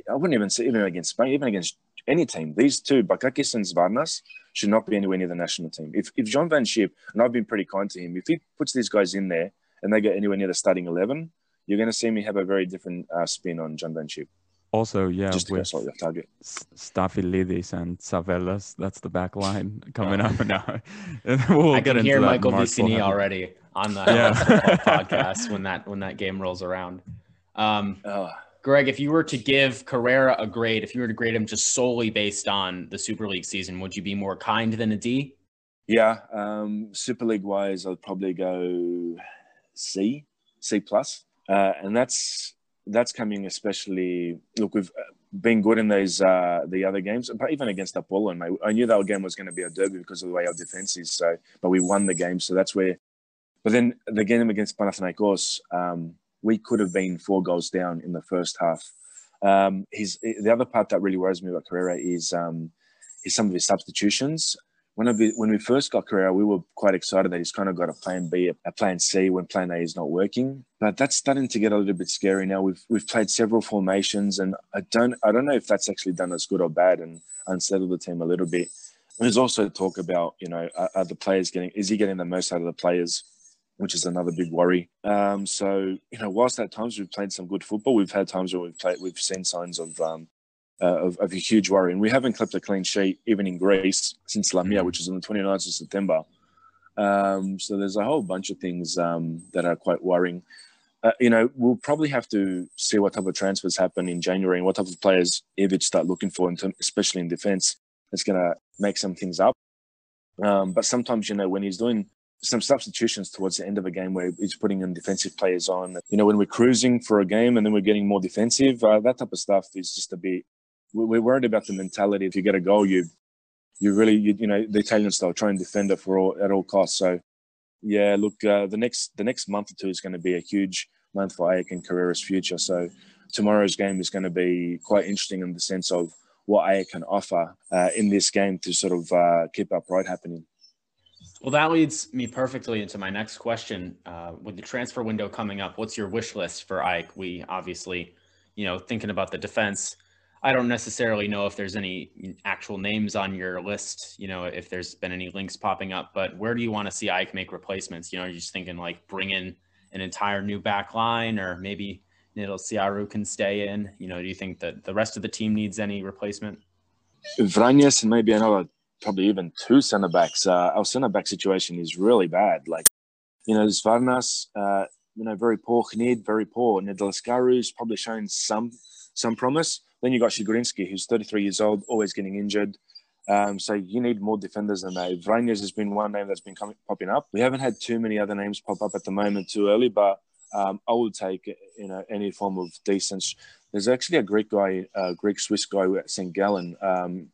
I wouldn't even say even against Spain, even against any team. These two, Bakakis and Svarnas, should not be anywhere near the national team. If if John Van Schip, and I've been pretty kind to him, if he puts these guys in there and they get anywhere near the starting eleven, you're going to see me have a very different uh, spin on John Van Schip. Also, yeah, just with off target. Stafylidis and Tzavellas, that's the back line coming up now. we'll I can hear Michael Vicini already on the yeah. podcast when that when that game rolls around. Um, oh. Greg, if you were to give Carrera a grade, if you were to grade him just solely based on the Super League season, would you be more kind than a D? Yeah, um, Super League wise, I'd probably go C, C plus, uh, and that's that's coming especially. Look, we've been good in those uh, the other games, but even against Apollo, I knew that game was going to be a derby because of the way our defense is. So, but we won the game, so that's where. But then the game against Panathinaikos, um, we could have been four goals down in the first half. Um, his the other part that really worries me about Carrera is um, is some of his substitutions when, we, when we first got Carrera, we were quite excited that he's kind of got a plan B, a plan C when plan A is not working. But that's starting to get a little bit scary now. We've we've played several formations, and I don't I don't know if that's actually done us good or bad and unsettled the team a little bit. There's also talk about you know are, the players getting is he getting the most out of the players, which is another big worry. Um, so you know whilst at times we've played some good football, we've had times where we've played we've seen signs of um, uh, of, of, a huge worry. And we haven't kept a clean sheet even in Greece since Lamia, mm. which is on the 29th of September. Um, so there's a whole bunch of things um, that are quite worrying. Uh, you know, we'll probably have to see what type of transfers happen in January and what type of players Ivic start looking for, in term, especially in defence. It's going to make some things up. Um, but sometimes, you know, when he's doing some substitutions towards the end of a game where he's putting in defensive players on, you know, when we're cruising for a game and then we're getting more defensive, uh, that type of stuff is just a bit we're worried about the mentality. If you get a goal, you you really you, you know the Italian style, try and defend it for all at all costs. So yeah, look, uh, the next the next month or two is going to be a huge month for AEK and Carrera's future. So tomorrow's game is going to be quite interesting in the sense of what AEK can offer uh, in this game to sort of uh, keep pride happening. Well, that leads me perfectly into my next question. Uh, with the transfer window coming up, what's your wish list for AEK? We obviously, you know, thinking about the defense I don't necessarily know if there's any actual names on your list, you know, if there's been any links popping up, but where do you want to see AEK make replacements? You know, are you're just thinking like bring in an entire new back line or maybe Nedelcearu can stay in. You know, do you think that the rest of the team needs any replacement? Vranjes and maybe another, probably even two centre backs. Uh, our centre back situation is really bad. Like, you know, there's Varnas, uh, you know, very poor. Knid, very poor. Nidal Nedelcearu's probably shown some some promise. Then you got Chygrynskiy, who's 33 years old, always getting injured. Um, so you need more defenders than that. Vranjes has been one name that's been coming, popping up. We haven't had too many other names pop up at the moment too early, but um, I would take you know any form of decent. There's actually a Greek guy, a Greek Swiss guy at St. Gallen. Um,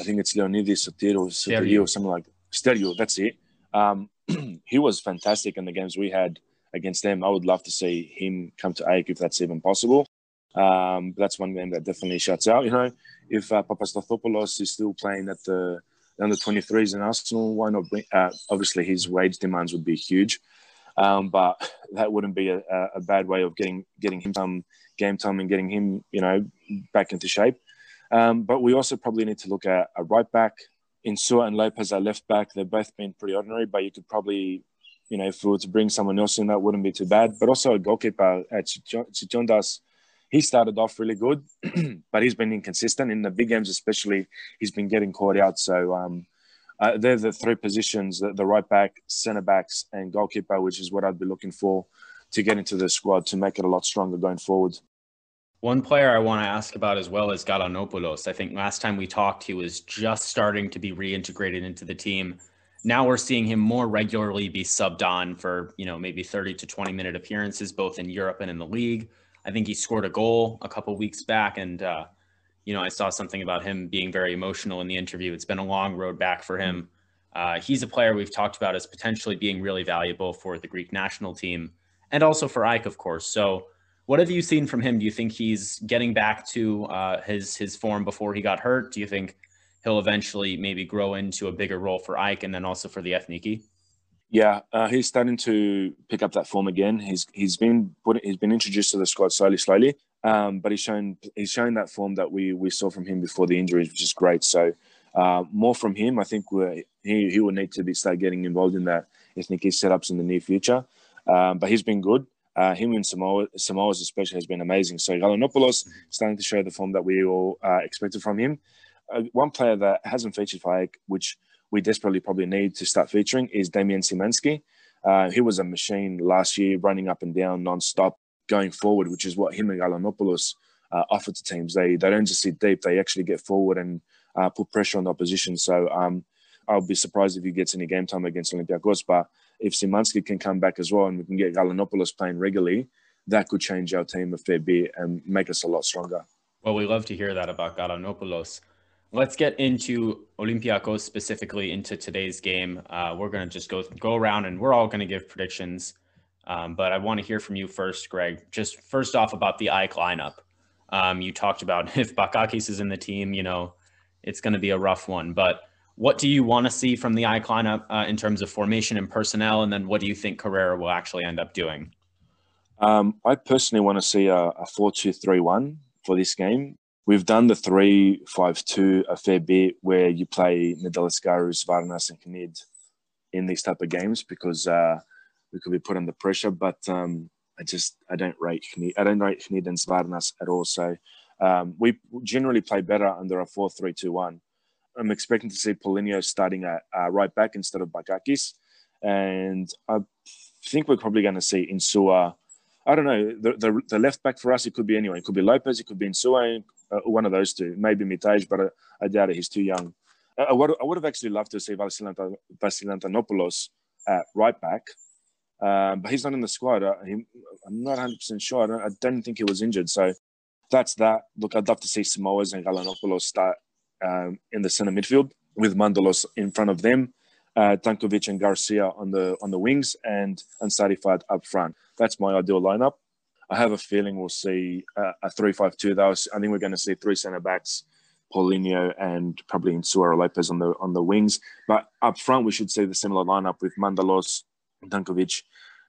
I think it's Leonidas Sotiro, Sotiro or something like Stergiou. That's it. Um, he was fantastic in the games we had against them. I would love to see him come to AEK if that's even possible. Um, that's one game that definitely shuts out. You know, if uh, Papastathopoulos is still playing at the under 23s in Arsenal, why not bring? Uh, obviously, his wage demands would be huge, um, but that wouldn't be a, a, bad way of getting getting him some game time and getting him, you know, back into shape. Um, but we also probably need to look at a right back. Insua and Lopes are left back. They've both been pretty ordinary, but you could probably, you know, if we were to bring someone else in, that wouldn't be too bad. But also a goalkeeper at Tsintotas he started off really good, but he's been inconsistent in the big games, especially. He's been getting caught out. So um, uh, they're the three positions: the, the right back, centre backs, and goalkeeper, which is what I'd be looking for to get into the squad to make it a lot stronger going forward. One player I want to ask about as well is Galanopoulos. I think last time we talked, he was just starting to be reintegrated into the team. Now we're seeing him more regularly be subbed on for, you know, maybe 30 to 20 minute appearances, both in Europe and in the league. I think he scored a goal a couple weeks back, and uh, you know I saw something about him being very emotional in the interview. It's been a long road back for him. Uh, he's a player we've talked about as potentially being really valuable for the Greek national team and also for AEK, of course. So, what have you seen from him? Do you think he's getting back to uh, his his form before he got hurt? Do you think he'll eventually maybe grow into a bigger role for AEK and then also for the Ethniki? Yeah, uh, he's starting to pick up that form again. He's he's been put, he's been introduced to the squad slowly, slowly. Um, but he's shown he's shown that form that we we saw from him before the injuries, which is great. So uh, more from him. I think he he will need to be start getting involved in that ethnic setups in the near future. Um, but he's been good. Uh, him and Simoes, Simoes's especially has been amazing. So Galanopoulos starting to show the form that we all uh, expected from him. Uh, one player that hasn't featured for AEK, which we desperately probably need to start featuring is Damian Szymański. Uh, he was a machine last year, running up and down non-stop, going forward, which is what him and Galanopoulos uh, offer to teams. They they don't just sit deep; they actually get forward and uh, put pressure on the opposition. So um, I'll be surprised if he gets any game time against Olympiacos. But if Szymański can come back as well and we can get Galanopoulos playing regularly, that could change our team a fair bit and make us a lot stronger. Well, we love to hear that about Galanopoulos. Let's get into Olympiacos specifically into today's game. Uh, we're going to just go go around and we're all going to give predictions. Um, but I want to hear from you first, Greg. Just first off about the AEK lineup. Um, you talked about if Bakakis is in the team, you know, it's going to be a rough one. But what do you want to see from the AEK lineup uh, in terms of formation and personnel? And then what do you think Carrera will actually end up doing? Um, I personally want to see a, a 4 2 3 1 for this game. We've done the 3 5 2 a fair bit where you play Nedelcearu, Varnas, and Knid in these type of games because uh, we could be put under pressure. But um, I just I don't rate Knid, I don't rate Knid and Svarnas at all. So um, we generally play better under a 4 3 2 1. I'm expecting to see Paulinho starting at uh, right back instead of Bakakis. And I think we're probably going to see Insua. I don't know. The, the, the, left back for us, it could be anyone. It could be Lopes, it could be Insua, one of those two. Maybe Mitaj, but I, I doubt it. He's too young. Uh, I would, I would have actually loved to see Vasilantonopoulos at right back, um, but he's not in the squad. Uh, he, I'm not 100% sure. I don't, I don't think he was injured. So that's that. Look, I'd love to see Simoes and Galanopoulos start um, in the center midfield with Mantalos in front of them, uh, Tankovic and Garcia on the on the wings, and Ansarifard up front. That's my ideal lineup. I have a feeling we'll see a three-five-two. Though I think we're going to see three centre backs, Paulinho and probably Insua Lopes on the on the wings. But up front, we should see the similar lineup with Mantalos, Tankovic,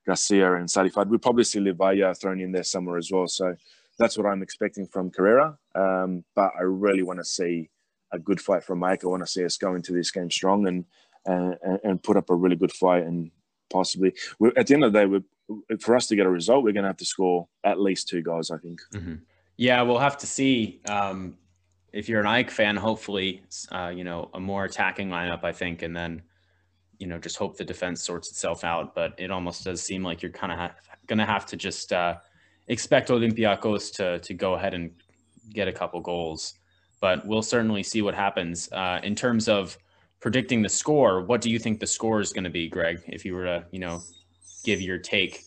Garcia, and Sarifat. We'll probably see Livaja thrown in there somewhere as well. So that's what I'm expecting from Carrera. Um, but I really want to see a good fight from Mike. I want to see us go into this game strong and and, and put up a really good fight and possibly at the end of the day, for us to get a result, we're going to have to score at least two goals. I think. Mm-hmm. Yeah, we'll have to see. Um, if you're an AEK fan, hopefully, uh, you know, a more attacking lineup. I think, and then, you know, just hope the defense sorts itself out. But it almost does seem like you're kind of ha- going to have to just uh, expect Olympiacos to to go ahead and get a couple goals but we'll certainly see what happens. Uh, in terms of predicting the score, what do you think the score is going to be, Greg? If you were to, you know, give your take.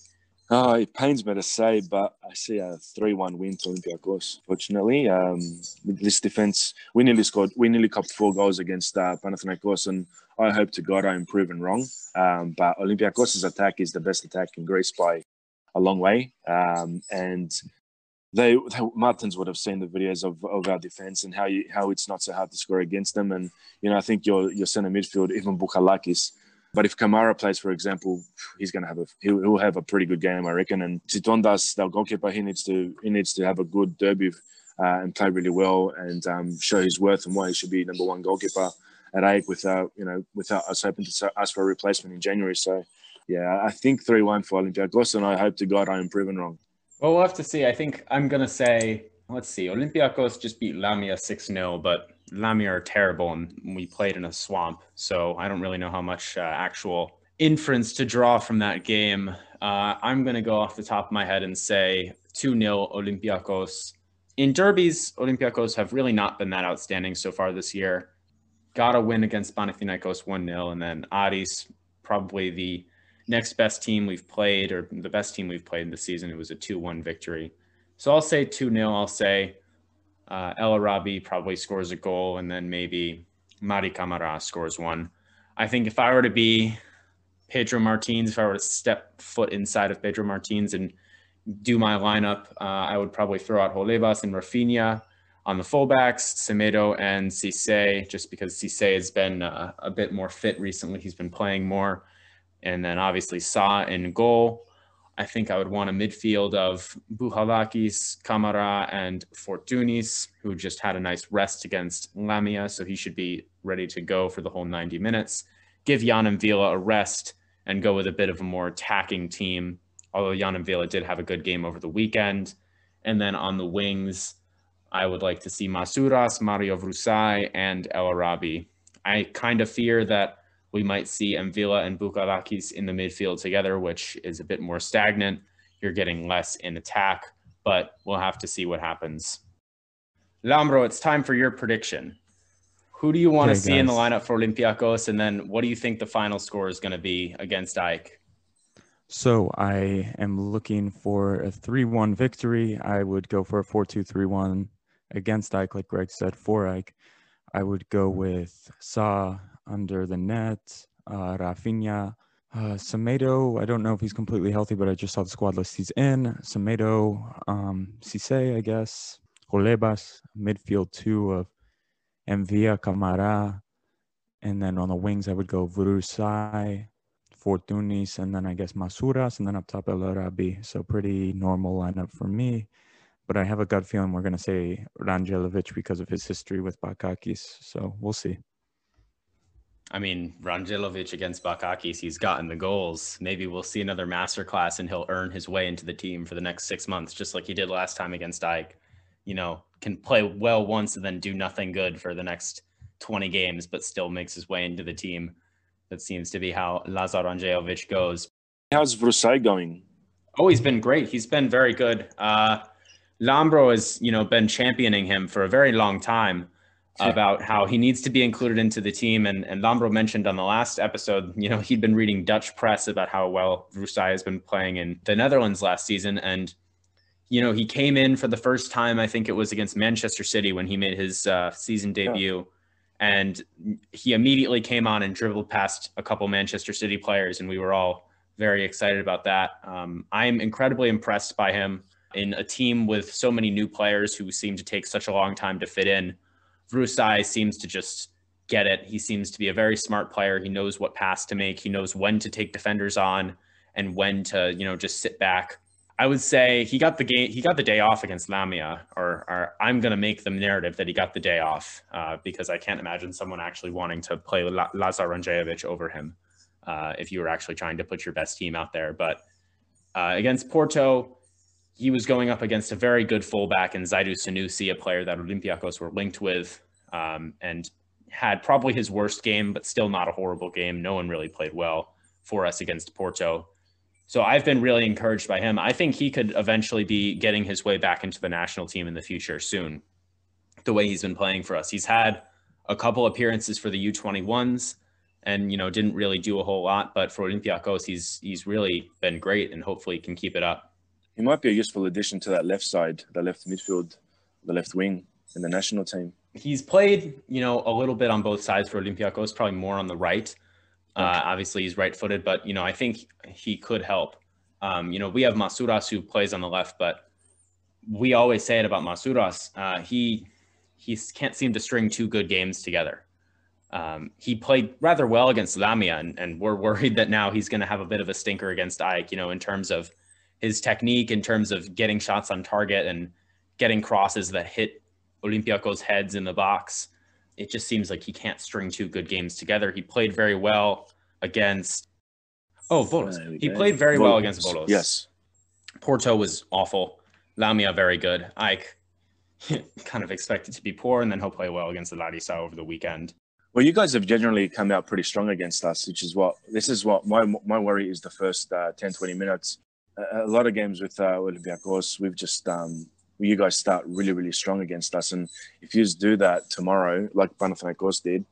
Oh, it pains me to say, but I see a three-one win to Olympiacos. Fortunately, um, with this defense, we nearly scored. We nearly copped four goals against uh, Panathinaikos, and I hope to God I'm proven wrong. Um, but Olympiacos' attack is the best attack in Greece by a long way, um, and they, they, Martins would have seen the videos of, of our defense and how you how it's not so hard to score against them. And you know, I think your your center midfield, even Bouchalakis. But if Camara plays, for example, he's going to have a he'll, he'll, have a pretty good game, I reckon. And Tsintotas, their goalkeeper, he needs to he needs to have a good derby uh, and play really well and um, show his worth and why he should be number one goalkeeper at AEK without you know without us hoping to ask for a replacement in January. So yeah, I think three one for Olympiacos, and I hope to God I am proven wrong. Well, we'll have to see. I think I'm going to say, let's see, Olympiacos just beat Lamia 6 0, but Lamia are terrible and we played in a swamp. So I don't really know how much uh, actual inference to draw from that game. Uh, I'm going to go off the top of my head and say 2 0 Olympiacos. In derbies, Olympiacos have really not been that outstanding so far this year. Got a win against Panathinaikos 1 0, and then Aris, probably the next best team we've played or the best team we've played in the season. It was a 2 1 victory. So I'll say 2 0. I'll say uh, El Arabi probably scores a goal and then maybe Mady Camara scores one. I think if I were to be Pedro Martins, if I were to step foot inside of Pedro Martins and do my lineup, uh, I would probably throw out Holebas and Rafinha on the fullbacks, Semedo and Cisse, just because Cisse has been uh, a bit more fit recently. He's been playing more and then obviously Sa in goal. I think I would want a midfield of Bouchalakis, Camara, and Fortounis, who just had a nice rest against Lamia, so he should be ready to go for the whole 90 minutes. Give Yann M'Vila a rest and go with a bit of a more attacking team, although Yann M'Vila did have a good game over the weekend. And then on the wings, I would like to see Masouras, Mario Vrousai, and El Arabi. I kind of fear that we might see M'Vila and Bouchalakis in the midfield together, which is a bit more stagnant. You're getting less in attack, but we'll have to see what happens. Lambro, it's time for your prediction. Who do you want Okay, to see in the lineup for Olympiacos? And then what do you think the final score is going to be against AEK? So I am looking for a 3-1 victory. I would go for a 4-2-3-1 against AEK, like Greg said, for AEK. I would go with Sa under the net, uh, Rafinha, uh, Semedo. I don't know if he's completely healthy, but I just saw the squad list he's in. Semedo, um, Cisse, I guess, Holebas, midfield two of Envia, Camara, and then on the wings I would go Vrousai, Fortounis, and then I guess Masouras, and then up top El Arabi. So pretty normal lineup for me. But I have a gut feeling we're going to say Randjelovic because of his history with Bakakis. So we'll see. I mean, Randjelovic against Bakakis, he's gotten the goals. Maybe we'll see another masterclass and he'll earn his way into the team for the next six months, just like he did last time against AEK. You know, can play well once and then do nothing good for the next 20 games, but still makes his way into the team. That seems to be how Lazar Randjelovic goes. How's Vrousai going? Oh, he's been great. He's been very good. Uh, Lambro has, you know, been championing him for a very long time Yeah. about how he needs to be included into the team. And, and Lambro mentioned on the last episode, you know, he'd been reading Dutch press about how well Vrousai has been playing in the Netherlands last season. And, you know, he came in for the first time, I think it was against Manchester City when he made his uh, season debut. And he immediately came on and dribbled past a couple Manchester City players. And we were all very excited about that. Um, I'm incredibly impressed by him in a team with so many new players who seem to take such a long time to fit in. Vrousai seems to just get it. He seems to be a very smart player. He knows what pass to make. He knows when to take defenders on and when to, you know, just sit back. I would say he got the game. He got the day off against Lamia, or, or I'm going to make the narrative that he got the day off uh, because I can't imagine someone actually wanting to play La- Lazar Ranjevic over him uh, if you were actually trying to put your best team out there. But uh, against Porto, he was going up against a very good fullback in Zaidu Sanusi, a player that Olympiacos were linked with, um, and had probably his worst game, but still not a horrible game. No one really played well for us against Porto. So I've been really encouraged by him. I think he could eventually be getting his way back into the national team in the future soon. The way he's been playing for us, he's had a couple appearances for the U21s, and you know didn't really do a whole lot. But for Olympiacos, he's he's really been great, and hopefully can keep it up. He might be a useful addition to that left side, the left midfield, the left wing in the national team. He's played, you know, a little bit on both sides for Olympiacos, probably more on the right. Uh, obviously, he's right-footed, but you know, I think he could help. Um, you know, we have Masouras who plays on the left, but we always say it about Masouras. Uh, he he can't seem to string two good games together. Um, he played rather well against Lamia, and, and we're worried that now he's going to have a bit of a stinker against AEK. You know, in terms of his technique, in terms of getting shots on target and getting crosses that hit Olympiacos' heads in the box. It just seems like he can't string two good games together. He played very well against. Oh, we He played very well against Bolos. Yes. Porto was awful. Lamia very good. AEK kind of expected to be poor, and then he'll play well against the Larissa over the weekend. Well, you guys have generally come out pretty strong against us, which is what this is what my my worry is the first uh, 10, 20 minutes. A, lot of games with uh, Olympiacos, we've just um, you guys start really, really strong against us, and if you do that tomorrow, like Panathinaikos did,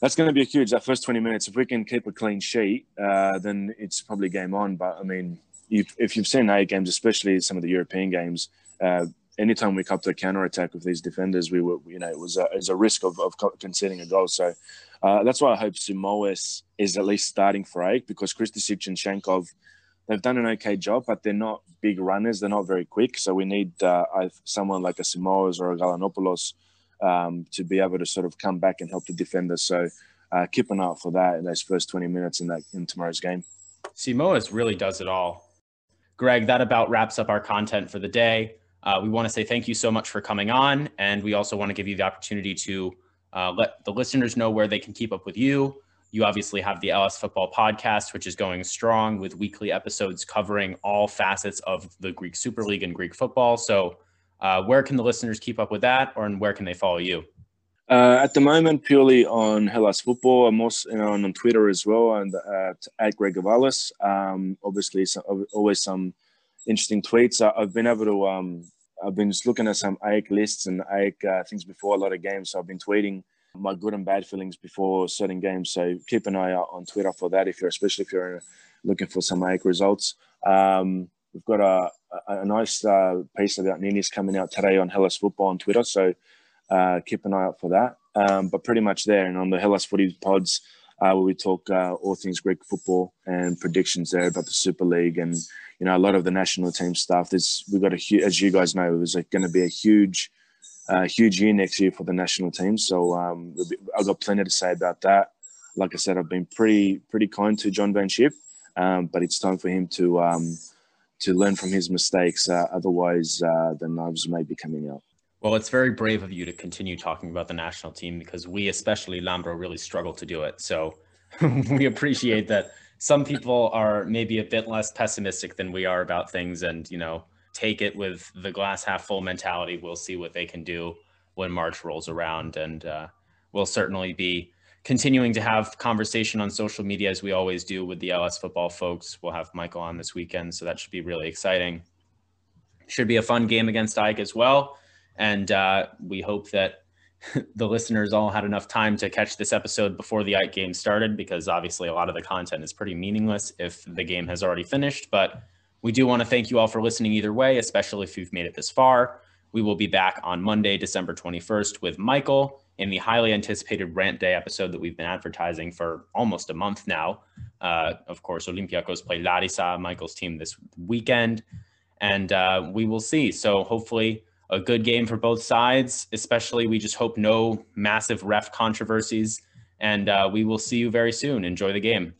that's going to be a huge. That first 20 minutes, if we can keep a clean sheet, uh, then it's probably game on. But I mean, if you've seen A games, especially some of the European games, uh, anytime we come to a counter attack with these defenders, we were, you know, it was a, it was a risk of, of conceding a goal. So uh, that's why I hope Simoes is at least starting for eight because Krstičić and Shakhov, they've done an okay job, but they're not big runners. They're not very quick. So we need uh, someone like a Simoes or a Galanopoulos um, to be able to sort of come back and help the defenders. So uh, keep an eye out for that in those first 20 minutes in that in tomorrow's game. Simoes really does it all. Greg, that about wraps up our content for the day. Uh, we want to say thank you so much for coming on, and we also want to give you the opportunity to uh, let the listeners know where they can keep up with you. You obviously have the Hellas Football Podcast, which is going strong with weekly episodes covering all facets of the Greek Super League and Greek football. So, uh, where can the listeners keep up with that, or and where can they follow you? Uh, at the moment, purely on Hellas Football. I'm also you know, on Twitter as well, and at, at Greg Gavalas. Um, obviously, some, always some interesting tweets. I, have been able to. Um, I've been just looking at some AEK lists and AEK uh, things before a lot of games. So I've been tweeting my good and bad feelings before certain games. So keep an eye out on Twitter for that. If you're, especially if you're looking for some AEK results. Um, we've got a, a, a nice uh, piece about Ninis coming out today on Hellas Football on Twitter. So uh, keep an eye out for that. Um, but pretty much there, and on the Hellas Footy pods, uh, where we talk uh, all things Greek football and predictions there about the Super League and you know a lot of the national team stuff. There's we've got a huge, as you guys know, it there's going to be a huge, uh, huge year next year for the national team. So um, I've got plenty to say about that. Like I said, I've been pretty pretty kind to John Van Schip, um, but it's time for him to um, to learn from his mistakes. Uh, otherwise, uh, the knives may be coming out. Well, it's very brave of you to continue talking about the national team because we, especially Lambro, really struggle to do it. So we appreciate that some people are maybe a bit less pessimistic than we are about things and, you know, take it with the glass half full mentality. We'll see what they can do when March rolls around. And uh, we'll certainly be continuing to have conversation on social media as we always do with the Hellas football folks. We'll have Michael on this weekend, so that should be really exciting. Should be a fun game against AEK as well. And uh, we hope that the listeners all had enough time to catch this episode before the AEK game started, because obviously a lot of the content is pretty meaningless if the game has already finished. But we do want to thank you all for listening either way, especially if you've made it this far. We will be back on Monday, December 21st with Michael in the highly anticipated Rant Day episode that we've been advertising for almost a month now. Uh, of course, Olympiacos play Larissa, Michael's team, this weekend, and uh, we will see. So hopefully a good game for both sides. Especially, we just hope no massive ref controversies. And uh, we will see you very soon. Enjoy the game.